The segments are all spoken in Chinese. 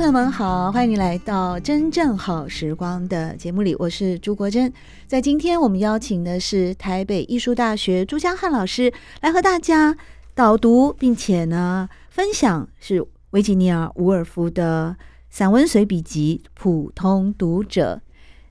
朋友们好，欢迎你来到《真正好时光》的节目里，我是朱国珍。在今天，我们邀请的是台北艺术大学朱江汉老师来和大家导读，并且呢分享是维吉尼亚·伍尔夫的散文随笔集《普通读者》。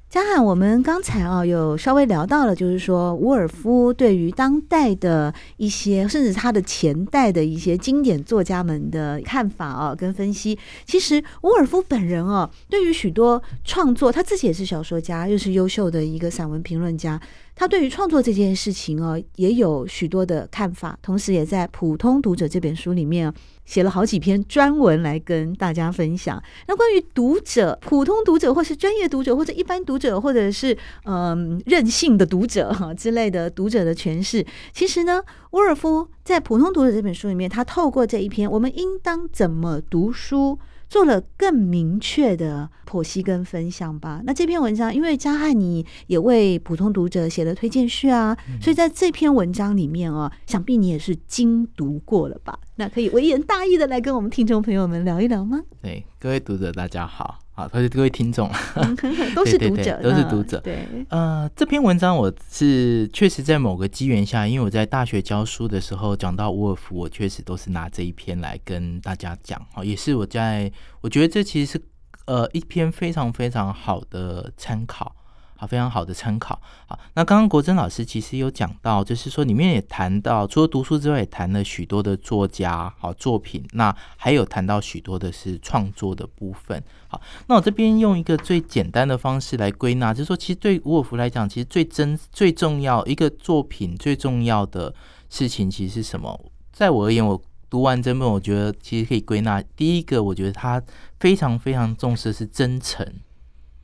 江汉，我们刚才啊有稍微聊到了，就是说伍尔夫对于当代的一些，甚至他的前代的一些经典作家们的看法啊，跟分析。其实伍尔夫本人哦，对于许多创作，他自己也是小说家，又是优秀的一个散文评论家。他对于创作这件事情哦，也有许多的看法，同时也在《普通读者》这本书里面写了好几篇专文来跟大家分享。那关于读者、普通读者，或是专业读者，或者一般读者，或者是嗯、任性的读者哈之类的读者的诠释，其实呢，沃尔夫在《普通读者》这本书里面，他透过这一篇“我们应当怎么读书”。做了更明确的剖析跟分享吧。那这篇文章，因为家汉你也为普通读者写了推荐序啊，所以在这篇文章里面哦，想必你也是精读过了吧？那可以微言大义的来跟我们听众朋友们聊一聊吗？对，各位读者大家好。好，各位各位听众，都是读者，都是读者。对，呃，这篇文章我是确实在某个机缘下，因为我在大学教书的时候讲到沃尔夫，我确实都是拿这一篇来跟大家讲。啊，也是我在，我觉得这其实是呃一篇非常非常好的参考。好，非常好的参考。好，那刚刚国珍老师其实有讲到，就是说里面也谈到，除了读书之外，也谈了许多的作家好作品。那还有谈到许多的是创作的部分。好，那我这边用一个最简单的方式来归纳，就是说，其实对伍尔夫来讲，其实最真最重要一个作品最重要的事情，其实是什么？在我而言，我读完这本，我觉得其实可以归纳，第一个，我觉得他非常非常重视的是真诚。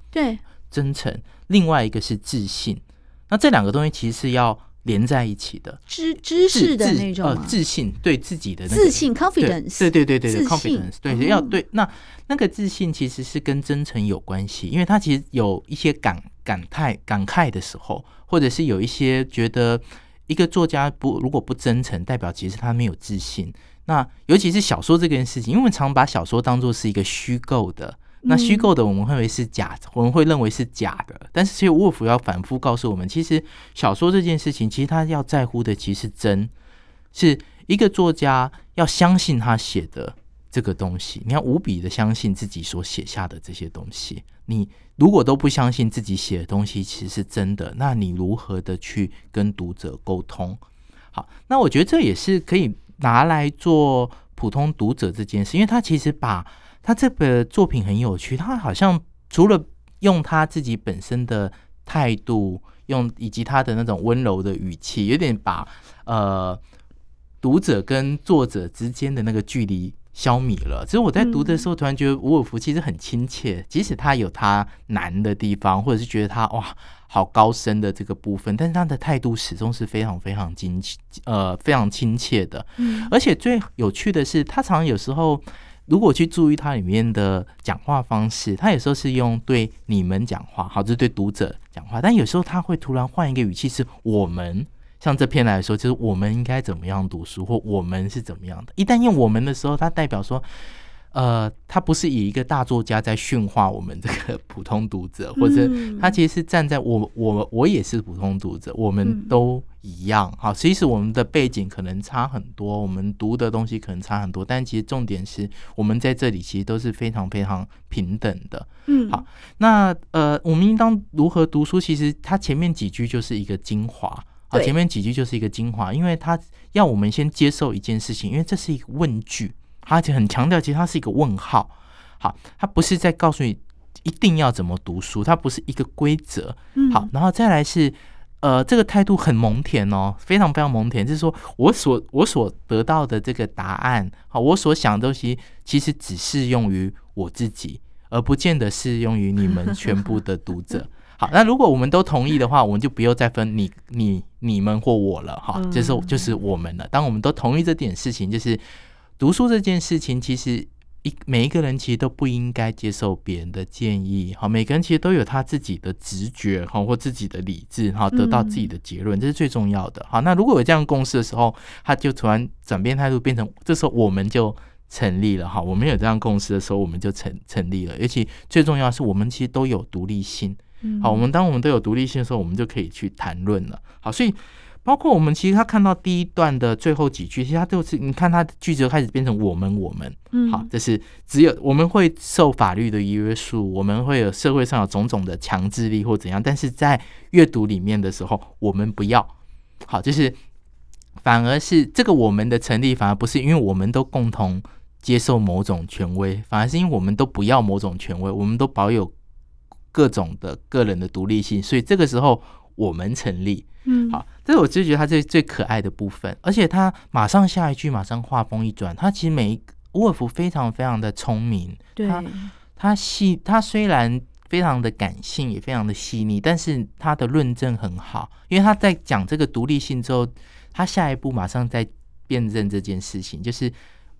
对。真诚，另外一个是自信，那这两个东西其实是要连在一起的。知知识的那种呃，自信对自己的、那个、自信，confidence，对对对对对，confidence，对，要对。那那个自信其实是跟真诚有关系，因为他其实有一些感感慨感慨的时候，或者是有一些觉得一个作家不如果不真诚，代表其实他没有自信。那尤其是小说这件事情，因为我们常把小说当做是一个虚构的。那虚构的我们会认为是假，我们会认为是假的。但是其实沃尔夫要反复告诉我们，其实小说这件事情，其实他要在乎的其实是真，是一个作家要相信他写的这个东西。你要无比的相信自己所写下的这些东西。你如果都不相信自己写的东西其实是真的，那你如何的去跟读者沟通？好，那我觉得这也是可以拿来做普通读者这件事，因为他其实把。他这个作品很有趣，他好像除了用他自己本身的态度，用以及他的那种温柔的语气，有点把呃读者跟作者之间的那个距离消弭了。其实我在读的时候，突然觉得伍尔夫其实很亲切，即使他有他难的地方，或者是觉得他哇好高深的这个部分，但是他的态度始终是非常非常亲切，呃非常亲切的。而且最有趣的是，他常常有时候。如果去注意他里面的讲话方式，他有时候是用对你们讲话，好，就是对读者讲话，但有时候他会突然换一个语气，是我们。像这篇来说，就是我们应该怎么样读书，或我们是怎么样的。一旦用我们的时候，它代表说。呃，他不是以一个大作家在驯化我们这个普通读者，或者他其实是站在我我我也是普通读者，我们都一样。好，其实我们的背景可能差很多，我们读的东西可能差很多，但其实重点是我们在这里其实都是非常非常平等的。嗯，好，那呃，我们应当如何读书？其实他前面几句就是一个精华，好，前面几句就是一个精华，因为他要我们先接受一件事情，因为这是一个问句。而且很强调，其实它是一个问号。好，它不是在告诉你一定要怎么读书，它不是一个规则。好，然后再来是呃，这个态度很蒙恬哦，非常非常蒙恬，就是说我所我所得到的这个答案，好，我所想的东西，其实只适用于我自己，而不见得适用于你们全部的读者。好，那如果我们都同意的话，我们就不用再分你、你、你们或我了，哈，就是就是我们了。当我们都同意这点事情，就是读书这件事情，其实一每一个人其实都不应该接受别人的建议，好，每个人其实都有他自己的直觉，哈，或自己的理智，哈，得到自己的结论，这是最重要的。好，那如果有这样共识的时候，他就突然转变态度，变成这时候我们就成立了，哈，我们有这样共识的时候，我们就成成立了。而且最重要的是，我们其实都有独立性。好，我们当我们都有独立性的时候，我们就可以去谈论了。好，所以包括我们其实他看到第一段的最后几句，其实他就是你看他的句子就开始变成我们我们。嗯，好，这是只有我们会受法律的约束，我们会有社会上有种种的强制力或怎样，但是在阅读里面的时候，我们不要。好，就是反而是这个我们的成立，反而不是因为我们都共同接受某种权威，反而是因为我们都不要某种权威，我们都保有。各种的个人的独立性，所以这个时候我们成立，嗯，好，这是我就觉得他最最可爱的部分，而且他马上下一句，马上话锋一转，他其实每一沃尔夫非常非常的聪明，对，他他细，他虽然非常的感性，也非常的细腻，但是他的论证很好，因为他在讲这个独立性之后，他下一步马上在辩证这件事情，就是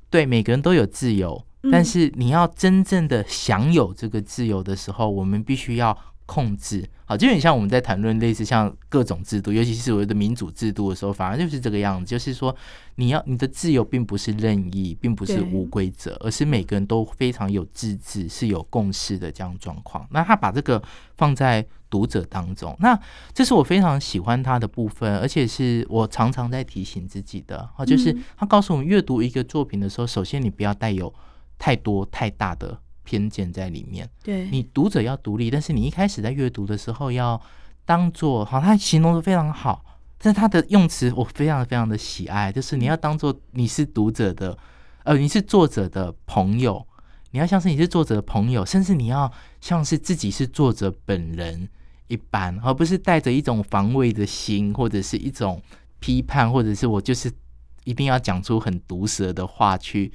对每个人都有自由。但是你要真正的享有这个自由的时候，我们必须要控制。好，就很像我们在谈论类似像各种制度，尤其是所谓的民主制度的时候，反而就是这个样子，就是说你要你的自由并不是任意，并不是无规则，而是每个人都非常有自治，是有共识的这样状况。那他把这个放在读者当中，那这是我非常喜欢他的部分，而且是我常常在提醒自己的。好，就是他告诉我们，阅读一个作品的时候，首先你不要带有太多太大的偏见在里面。对，你读者要独立，但是你一开始在阅读的时候要当做好，他形容的非常好，但是他的用词我非常非常的喜爱，就是你要当做你是读者的，呃，你是作者的朋友，你要像是你是作者的朋友，甚至你要像是自己是作者本人一般，而不是带着一种防卫的心，或者是一种批判，或者是我就是一定要讲出很毒舌的话去。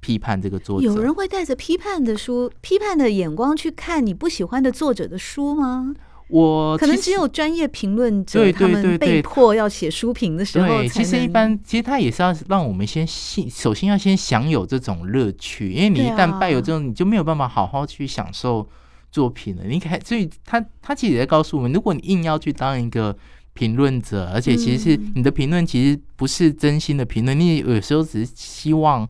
批判这个作者，有人会带着批判的书、批判的眼光去看你不喜欢的作者的书吗？我可能只有专业评论者，他们被迫要写书评的时候，对，其实一般，其实他也是要让我们先首先要先享有这种乐趣，因为你一旦败有这种，你就没有办法好好去享受作品了。你看，所以他他其实也在告诉我们，如果你硬要去当一个评论者，而且其实是你的评论其实不是真心的评论，你有时候只是希望。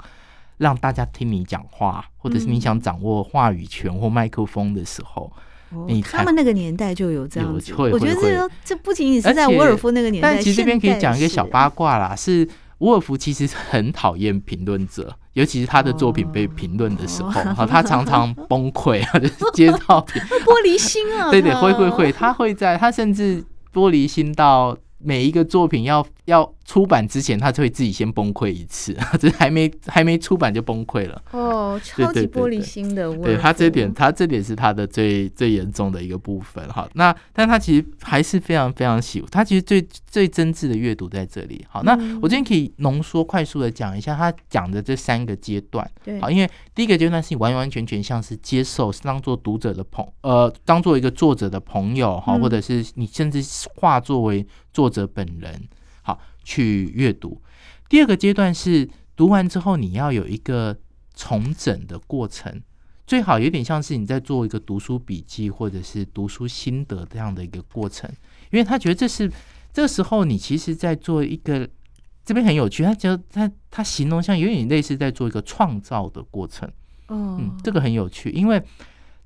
让大家听你讲话，或者是你想掌握话语权或麦克风的时候，嗯、你他们那个年代就有这样子。我觉得这这不仅仅是在伍尔夫那个年代，但其实这边可以讲一个小八卦啦，是伍尔夫其实很讨厌评论者，尤其是他的作品被评论的时候，哈、哦，他常常崩溃啊，就是接到评 玻璃心啊，对对，会会会，他会在他甚至玻璃心到。每一个作品要要出版之前，他就会自己先崩溃一次，这 还没还没出版就崩溃了。哦，超级玻璃心的。对他这点，他这点是他的最最严重的一个部分。哈，那但他其实还是非常非常喜欢，他其实最最真挚的阅读在这里。好，那我今天可以浓缩快速的讲一下他讲的这三个阶段。对，好，因为第一个阶段是你完完全全像是接受，是当做读者的朋，呃，当做一个作者的朋友，哈，或者是你甚至化作为。作者本人好去阅读，第二个阶段是读完之后你要有一个重整的过程，最好有点像是你在做一个读书笔记或者是读书心得这样的一个过程，因为他觉得这是这时候你其实在做一个这边很有趣，他觉得他他形容像有点类似在做一个创造的过程，嗯，这个很有趣，因为。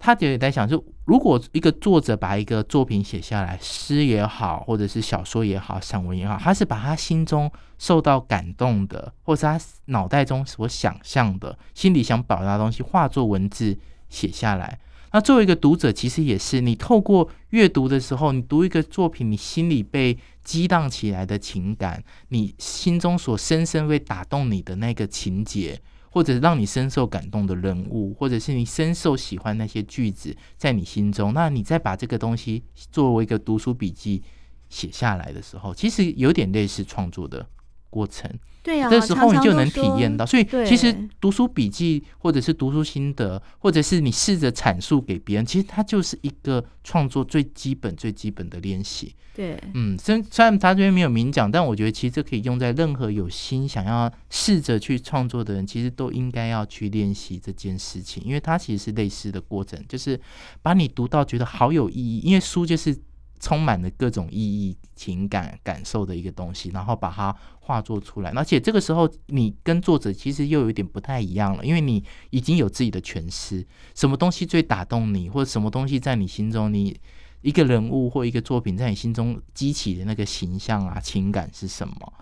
他就也在想，就如果一个作者把一个作品写下来，诗也好，或者是小说也好，散文也好，他是把他心中受到感动的，或者是他脑袋中所想象的、心里想表达的东西，化作文字写下来。那作为一个读者，其实也是你透过阅读的时候，你读一个作品，你心里被激荡起来的情感，你心中所深深会打动你的那个情节。或者让你深受感动的人物，或者是你深受喜欢那些句子，在你心中，那你再把这个东西作为一个读书笔记写下来的时候，其实有点类似创作的过程。对呀、啊，这时候你就能体验到。常常所以其实读书笔记，或者是读书心得，或者是你试着阐述给别人，其实它就是一个创作最基本、最基本的练习。对，嗯，虽虽然他这边没有明讲，但我觉得其实这可以用在任何有心想要试着去创作的人，其实都应该要去练习这件事情，因为它其实是类似的过程，就是把你读到觉得好有意义，因为书就是。充满了各种意义、情感、感受的一个东西，然后把它画作出来。而且这个时候，你跟作者其实又有点不太一样了，因为你已经有自己的诠释。什么东西最打动你，或者什么东西在你心中，你一个人物或一个作品在你心中激起的那个形象啊、情感是什么？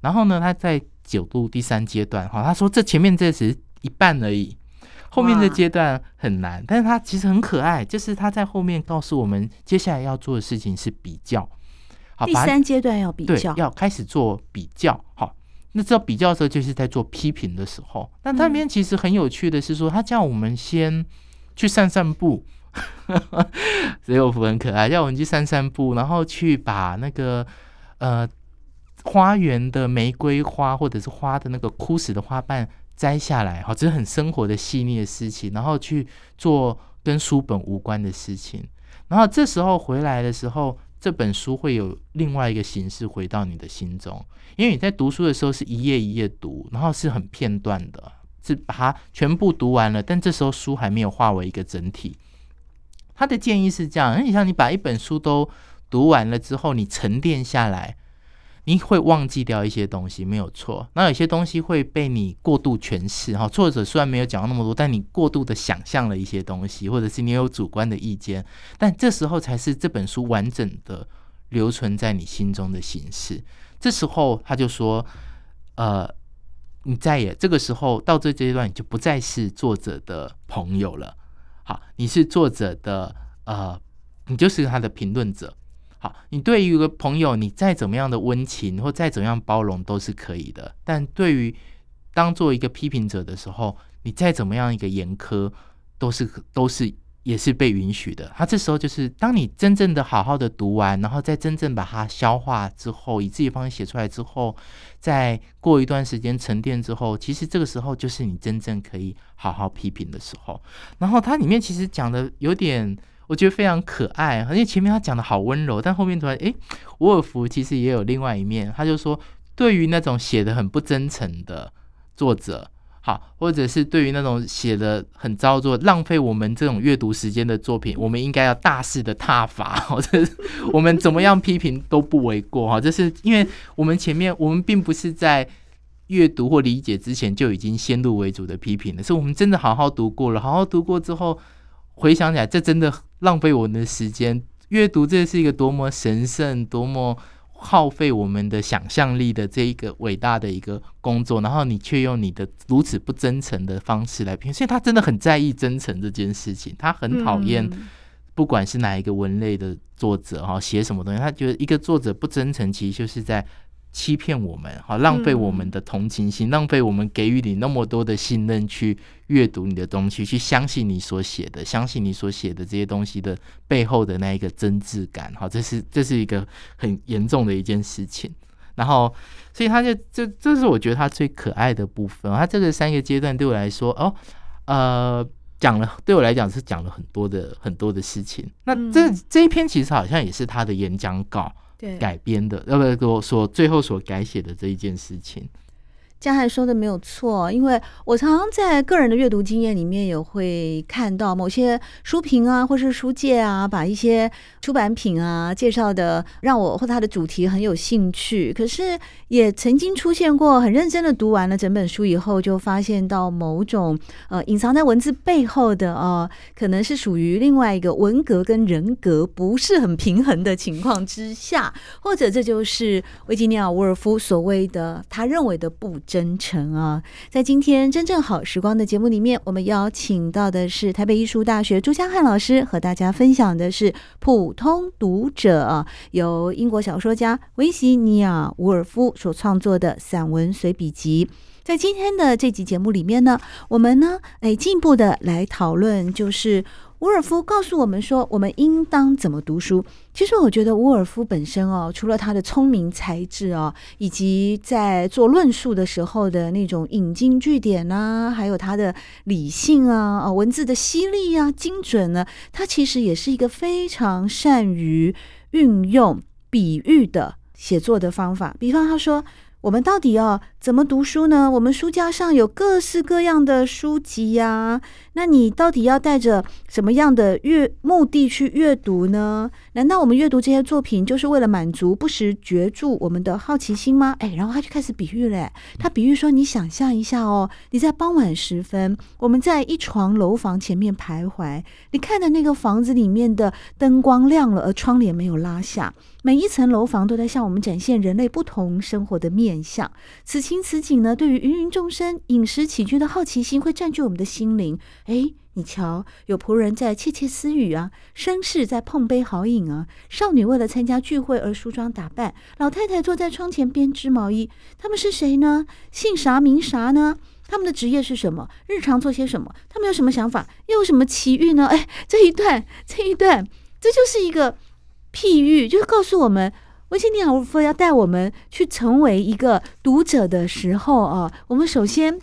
然后呢，他在九度第三阶段，哈，他说这前面这只一半而已。后面的阶段很难，但是他其实很可爱，就是他在后面告诉我们，接下来要做的事情是比较。好，第三阶段要比较，要开始做比较。好，那知道比较的时候，就是在做批评的时候。那那边其实很有趣的是说，他叫我们先去散散步，所以我很可爱，叫我们去散散步，然后去把那个呃花园的玫瑰花或者是花的那个枯死的花瓣。摘下来，好，这是很生活的细腻的事情，然后去做跟书本无关的事情，然后这时候回来的时候，这本书会有另外一个形式回到你的心中，因为你在读书的时候是一页一页读，然后是很片段的，是把它全部读完了，但这时候书还没有化为一个整体。他的建议是这样，你像你把一本书都读完了之后，你沉淀下来。你会忘记掉一些东西，没有错。那有些东西会被你过度诠释，哈。作者虽然没有讲到那么多，但你过度的想象了一些东西，或者是你有主观的意见，但这时候才是这本书完整的留存在你心中的形式。这时候他就说，呃，你再也这个时候到这阶段，你就不再是作者的朋友了，好，你是作者的，呃，你就是他的评论者。好，你对于一个朋友，你再怎么样的温情或再怎么样包容都是可以的。但对于当做一个批评者的时候，你再怎么样一个严苛，都是都是也是被允许的。他这时候就是当你真正的好好的读完，然后再真正把它消化之后，以自己方式写出来之后，再过一段时间沉淀之后，其实这个时候就是你真正可以好好批评的时候。然后它里面其实讲的有点。我觉得非常可爱，而且前面他讲的好温柔，但后面突然，诶，伍尔夫其实也有另外一面。他就说，对于那种写的很不真诚的作者，好，或者是对于那种写的很糟作、浪费我们这种阅读时间的作品，我们应该要大肆的挞伐，或者我们怎么样批评都不为过哈。这是因为我们前面我们并不是在阅读或理解之前就已经先入为主的批评了，是我们真的好好读过了，好好读过之后。回想起来，这真的浪费我们的时间。阅读这是一个多么神圣、多么耗费我们的想象力的这一个伟大的一个工作，然后你却用你的如此不真诚的方式来评，所以他真的很在意真诚这件事情。他很讨厌，不管是哪一个文类的作者哈，写什么东西，他觉得一个作者不真诚，其实就是在。欺骗我们，好浪费我们的同情心，嗯、浪费我们给予你那么多的信任，去阅读你的东西，去相信你所写的，相信你所写的这些东西的背后的那一个真挚感，好，这是这是一个很严重的一件事情。然后，所以他就这这是我觉得他最可爱的部分。他这个三个阶段对我来说，哦，呃，讲了对我来讲是讲了很多的很多的事情。那这这一篇其实好像也是他的演讲稿。改编的，呃，不，我所最后所改写的这一件事情。江汉说的没有错，因为我常常在个人的阅读经验里面也会看到某些书评啊，或是书界啊，把一些出版品啊介绍的让我或他的主题很有兴趣。可是也曾经出现过很认真的读完了整本书以后，就发现到某种呃隐藏在文字背后的啊、可能是属于另外一个文格跟人格不是很平衡的情况之下，或者这就是维吉尼亚·沃尔夫所谓的他认为的不。真诚啊！在今天真正好时光的节目里面，我们邀请到的是台北艺术大学朱家汉老师，和大家分享的是《普通读者》，由英国小说家维西尼亚·伍尔夫所创作的散文随笔集。在今天的这集节目里面呢，我们呢，哎，进一步的来讨论，就是伍尔夫告诉我们说，我们应当怎么读书。其实我觉得伍尔夫本身哦，除了他的聪明才智哦，以及在做论述的时候的那种引经据典啊，还有他的理性啊，啊文字的犀利啊、精准呢，他其实也是一个非常善于运用比喻的写作的方法。比方他说。我们到底要怎么读书呢？我们书架上有各式各样的书籍呀，那你到底要带着什么样的阅目的去阅读呢？难道我们阅读这些作品就是为了满足不时攫住我们的好奇心吗？哎，然后他就开始比喻了，他比喻说：你想象一下哦，你在傍晚时分，我们在一幢楼房前面徘徊，你看的那个房子里面的灯光亮了，而窗帘没有拉下。每一层楼房都在向我们展现人类不同生活的面相。此情此景呢，对于芸芸众生饮食起居的好奇心会占据我们的心灵。哎，你瞧，有仆人在窃窃私语啊，绅士在碰杯好饮啊，少女为了参加聚会而梳妆打扮，老太太坐在窗前编织毛衣。他们是谁呢？姓啥名啥呢？他们的职业是什么？日常做些什么？他们有什么想法？又有什么奇遇呢？哎，这一段，这一段，这就是一个。譬喻就是告诉我们，维吉尼亚·伍尔夫要带我们去成为一个读者的时候啊，我们首先，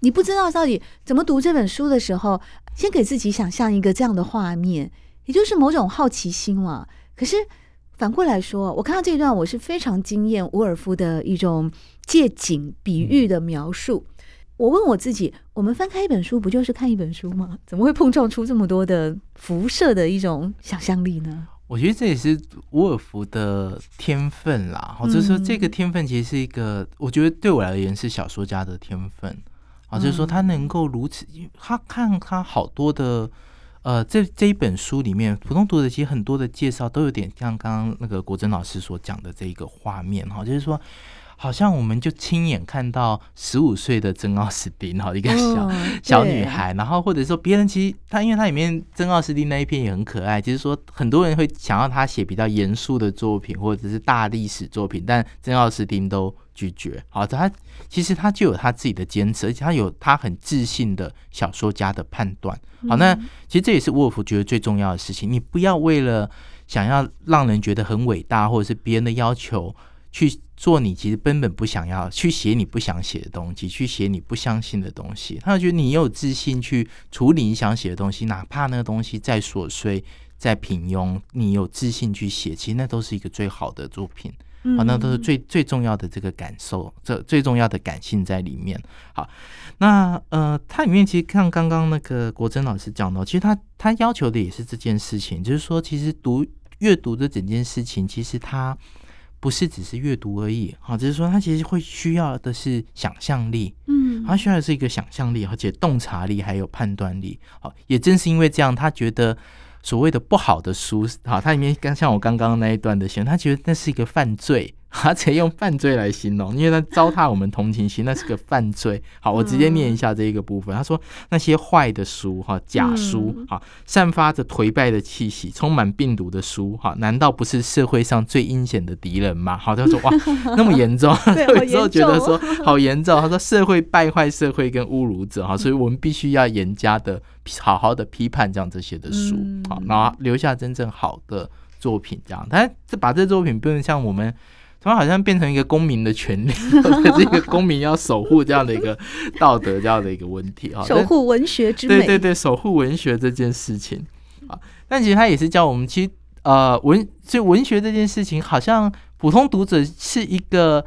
你不知道到底怎么读这本书的时候，先给自己想象一个这样的画面，也就是某种好奇心嘛。可是反过来说，我看到这一段，我是非常惊艳伍尔夫的一种借景比喻的描述。我问我自己，我们翻开一本书，不就是看一本书吗？怎么会碰撞出这么多的辐射的一种想象力呢？我觉得这也是伍尔夫的天分啦，好，就是说这个天分其实是一个，我觉得对我而言是小说家的天分，啊，就是说他能够如此，他看他好多的，呃，这这一本书里面，普通读者其实很多的介绍都有点像刚刚那个国珍老师所讲的这一个画面，哈，就是说。好像我们就亲眼看到十五岁的珍奥斯汀哈，一个小、哦、小女孩，然后或者说别人其实他，因为他里面珍奥斯汀那一篇也很可爱，就是说很多人会想要他写比较严肃的作品或者是大历史作品，但珍奥斯汀都拒绝。好，他其实他就有他自己的坚持，而且他有他很自信的小说家的判断。好，那其实这也是沃尔夫觉得最重要的事情，你不要为了想要让人觉得很伟大，或者是别人的要求。去做你其实根本不想要去写你不想写的东西，去写你不相信的东西。他就觉得你有自信去处理你想写的东西，哪怕那个东西再琐碎、再平庸，你有自信去写，其实那都是一个最好的作品。好，那都是最最重要的这个感受，这最重要的感性在里面。好，那呃，它里面其实像刚刚那个国珍老师讲的，其实他他要求的也是这件事情，就是说，其实读阅读的整件事情，其实它。不是只是阅读而已，好，只是说他其实会需要的是想象力，嗯，他需要的是一个想象力，而且洞察力还有判断力，好，也正是因为这样，他觉得所谓的不好的书，好，它里面刚像我刚刚那一段的形容，他觉得那是一个犯罪。他直接用犯罪来形容，因为他糟蹋我们同情心，那是个犯罪。好，我直接念一下这一个部分。他说那些坏的书，哈，假书，哈，散发着颓败的气息，充满病毒的书，哈，难道不是社会上最阴险的敌人吗？好，他说哇，那么严重，有时候觉得说好严重。他说社会败坏社会跟侮辱者，哈，所以我们必须要严加的好好的批判这样这些的书，好，然后留下真正好的作品，这样。但这把这作品不能像我们。他好像变成一个公民的权利，或者是一个公民要守护这样的一个道德这样的一个问题啊，守护文学之美。对对对，守护文学这件事情啊，但其实他也是教我们，其实呃文，所以文学这件事情，好像普通读者是一个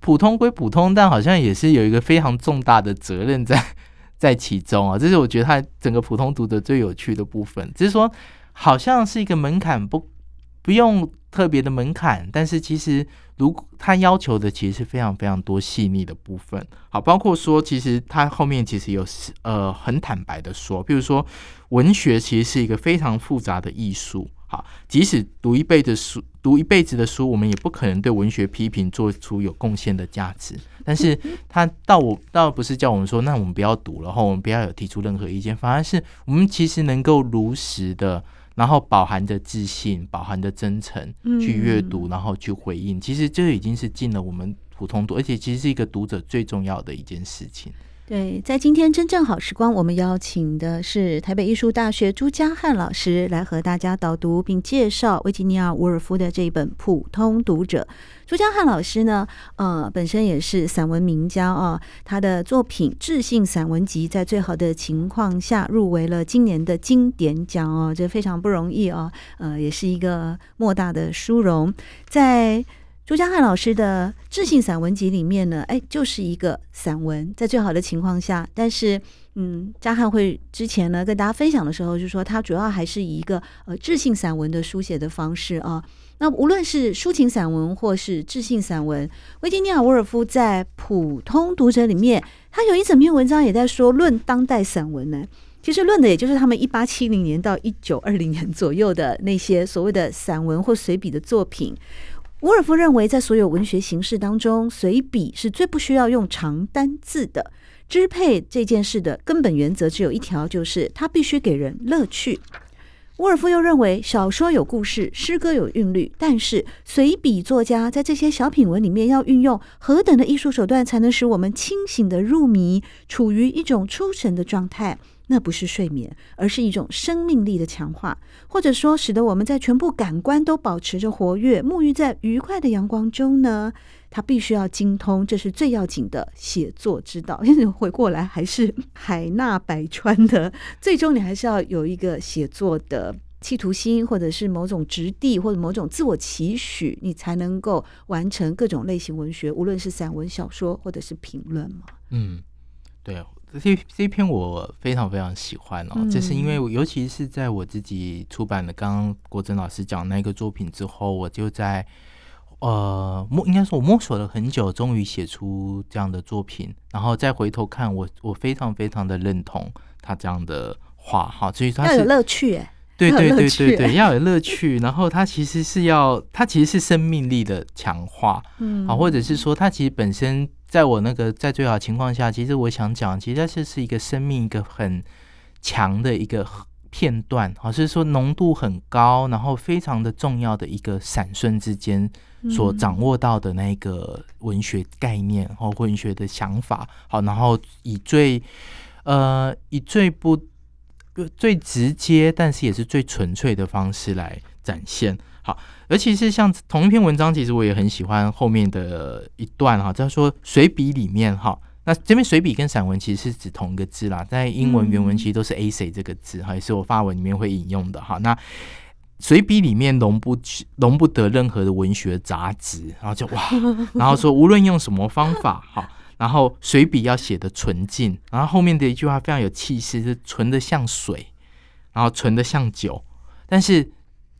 普通归普通，但好像也是有一个非常重大的责任在 在其中啊。这是我觉得他整个普通读者最有趣的部分，只是说好像是一个门槛不不用。特别的门槛，但是其实如果他要求的其实是非常非常多细腻的部分，好，包括说其实他后面其实有呃很坦白的说，比如说文学其实是一个非常复杂的艺术，好，即使读一辈子书，读一辈子的书，我们也不可能对文学批评做出有贡献的价值，但是 他倒我倒不是叫我们说，那我们不要读了，然后我们不要有提出任何意见，反而是我们其实能够如实的。然后饱含着自信，饱含着真诚去阅读，然后去回应。其实这已经是尽了我们普通读，而且其实是一个读者最重要的一件事情。对，在今天真正好时光，我们邀请的是台北艺术大学朱家汉老师来和大家导读并介绍维吉尼亚·伍尔夫的这一本《普通读者》。朱家汉老师呢，呃，本身也是散文名家啊，他的作品《智性散文集》在最好的情况下入围了今年的经典奖哦，这非常不容易哦，呃，也是一个莫大的殊荣，在。朱家汉老师的《智性散文集》里面呢，哎，就是一个散文，在最好的情况下，但是，嗯，家汉会之前呢跟大家分享的时候，就说他主要还是以一个呃智性散文的书写的方式啊。那无论是抒情散文或是智性散文，维吉尼亚·沃尔夫在《普通读者》里面，他有一整篇文章也在说论当代散文呢。其实论的也就是他们一八七零年到一九二零年左右的那些所谓的散文或随笔的作品。伍尔夫认为，在所有文学形式当中，随笔是最不需要用长单字的。支配这件事的根本原则只有一条，就是它必须给人乐趣。伍尔夫又认为，小说有故事，诗歌有韵律，但是随笔作家在这些小品文里面要运用何等的艺术手段，才能使我们清醒的入迷，处于一种出神的状态。那不是睡眠，而是一种生命力的强化，或者说使得我们在全部感官都保持着活跃，沐浴在愉快的阳光中呢？他必须要精通，这是最要紧的写作之道。因为回过来还是海纳百川的，最终你还是要有一个写作的企图心，或者是某种质地，或者某种自我期许，你才能够完成各种类型文学，无论是散文、小说，或者是评论嘛。嗯，对。这这篇我非常非常喜欢哦，这是因为尤其是在我自己出版了刚刚国珍老师讲那个作品之后，我就在呃摸，应该说我摸索了很久，终于写出这样的作品，然后再回头看我，我非常非常的认同他这样的话哈，所以他是要有乐趣，对对对对对，要有乐趣，然后他其实是要，他其实是生命力的强化，嗯，啊，或者是说他其实本身。在我那个在最好情况下，其实我想讲，其实这是一个生命一个很强的一个片段，好，是说浓度很高，然后非常的重要的一个闪瞬之间所掌握到的那个文学概念和文学的想法，好，然后以最呃以最不最直接，但是也是最纯粹的方式来展现。好，而其是像同一篇文章，其实我也很喜欢后面的一段哈，他说随笔里面哈，那这边随笔跟散文其实是指同一个字啦，在英文原文其实都是 essay 这个字哈，也是我发文里面会引用的哈。那随笔里面容不容不得任何的文学杂质，然后就哇，然后说无论用什么方法哈，然后随笔要写的纯净，然后后面的一句话非常有气势，是纯的像水，然后纯的像酒，但是。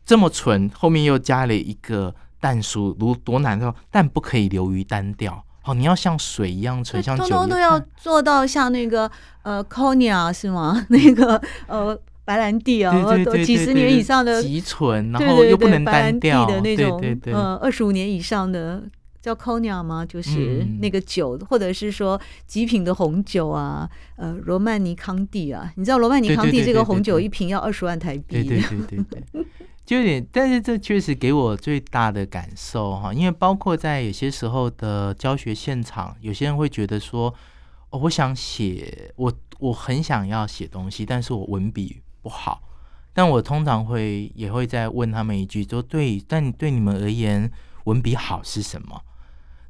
这么纯，后面又加了一个淡书，如多难道，但不可以流于单调。哦，你要像水一样纯，像酒一样。通通都要做到像那个呃，Cognac 是吗？那个呃，白兰地啊，几十年以上的极纯，然后又不能单调的那种，对对对，呃，二十五年以上的叫 Cognac 吗？就是那个酒，嗯、或者是说极品的红酒啊，呃，罗曼尼康帝啊，你知道罗曼尼康帝这个红酒一瓶要二十万台币？对对对对对，对。就有点，但是这确实给我最大的感受哈，因为包括在有些时候的教学现场，有些人会觉得说，哦，我想写，我我很想要写东西，但是我文笔不好，但我通常会也会再问他们一句，说对，但对你们而言，文笔好是什么？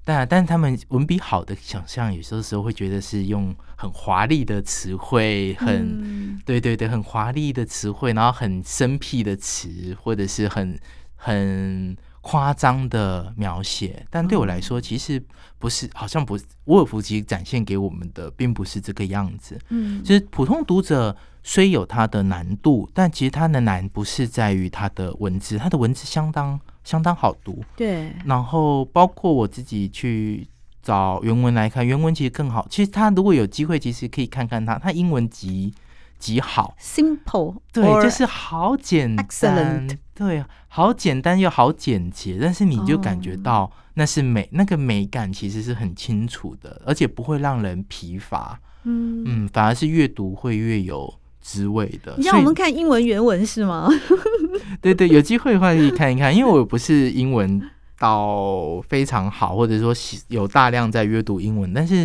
但但是他们文笔好的想象，有时候时候会觉得是用很华丽的词汇，很、嗯、对对对，很华丽的词汇，然后很生僻的词，或者是很很夸张的描写。但对我来说，其实不是，好像不是。伍尔夫其实展现给我们的，并不是这个样子。嗯，就是普通读者虽有它的难度，但其实它的难不是在于它的文字，它的文字相当。相当好读，对。然后包括我自己去找原文来看，原文其实更好。其实他如果有机会，其实可以看看他，他英文极极好，simple，对，就是好简单，excellent，对，好简单又好简洁，但是你就感觉到那是美，那个美感其实是很清楚的，而且不会让人疲乏，嗯嗯，反而是越读会越有。滋味的，你让我们看英文原文是吗？对对，有机会的话可以看一看，因为我不是英文到非常好，或者说有大量在阅读英文，但是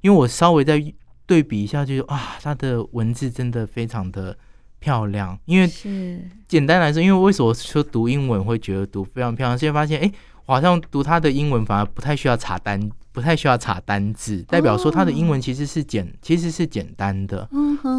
因为我稍微再对比一下就，就啊，他的文字真的非常的漂亮。因为简单来说，因为为什么说读英文会觉得读非常漂亮？现在发现，哎，我好像读他的英文反而不太需要查单，不太需要查单字，代表说他的英文其实是简，其实是简单的，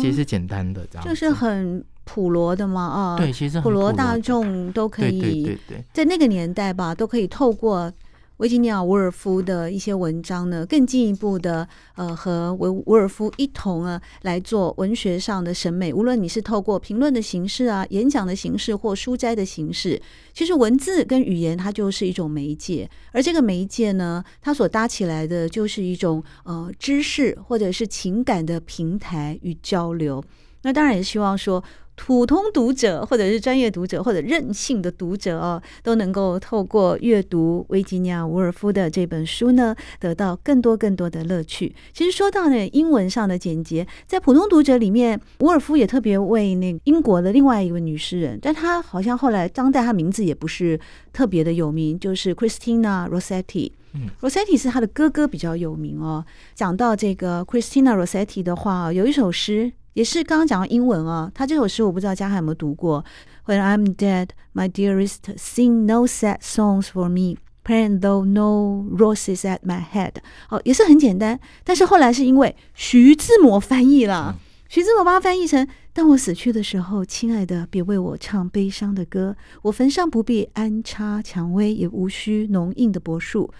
其实是简单的这样。就是很普罗的嘛，啊，对，其实普罗大众都可以，对对对对，在那个年代吧，都可以透过。维吉尼亚·伍尔夫的一些文章呢，更进一步的，呃，和维伍尔夫一同啊来做文学上的审美。无论你是透过评论的形式啊、演讲的形式或书斋的形式，其实文字跟语言它就是一种媒介，而这个媒介呢，它所搭起来的就是一种呃知识或者是情感的平台与交流。那当然也希望说。普通读者，或者是专业读者，或者任性的读者哦，都能够透过阅读维吉尼亚·伍尔夫的这本书呢，得到更多更多的乐趣。其实说到呢，英文上的简洁，在普通读者里面，伍尔夫也特别为那英国的另外一位女诗人，但她好像后来当代她名字也不是特别的有名，就是 Christina Rossetti。嗯，Rossetti 是她的哥哥比较有名哦。讲到这个 Christina Rossetti 的话，有一首诗。也是刚刚讲到英文啊，他这首诗我不知道嘉汉有没有读过。When I'm dead, my dearest, sing no sad songs for me. plan though no roses at my head。哦，也是很简单，但是后来是因为徐志摩翻译了，徐志摩把它翻译成：当我死去的时候，亲爱的，别为我唱悲伤的歌。我坟上不必安插蔷薇，也无需浓荫的柏树。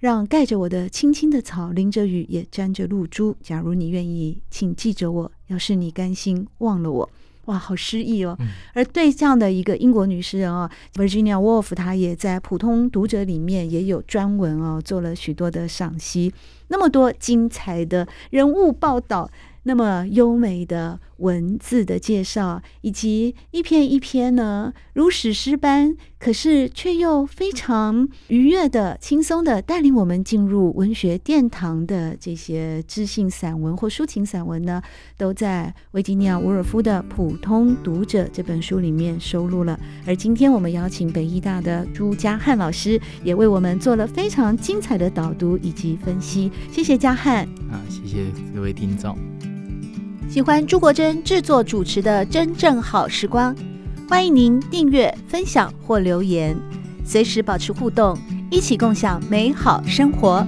让盖着我的青青的草，淋着雨也沾着露珠。假如你愿意，请记着我；要是你甘心忘了我，哇，好诗意哦。嗯、而对这样的一个英国女诗人哦，Virginia Woolf，她也在普通读者里面也有专文哦，做了许多的赏析，那么多精彩的人物报道。那么优美的文字的介绍，以及一篇一篇呢，如史诗般，可是却又非常愉悦的、轻松的带领我们进入文学殿堂的这些知性散文或抒情散文呢，都在维吉尼亚·伍尔夫的《普通读者》这本书里面收录了。而今天我们邀请北艺大的朱家汉老师，也为我们做了非常精彩的导读以及分析。谢谢家汉。啊，谢谢各位听众。喜欢朱国珍制作主持的《真正好时光》，欢迎您订阅、分享或留言，随时保持互动，一起共享美好生活。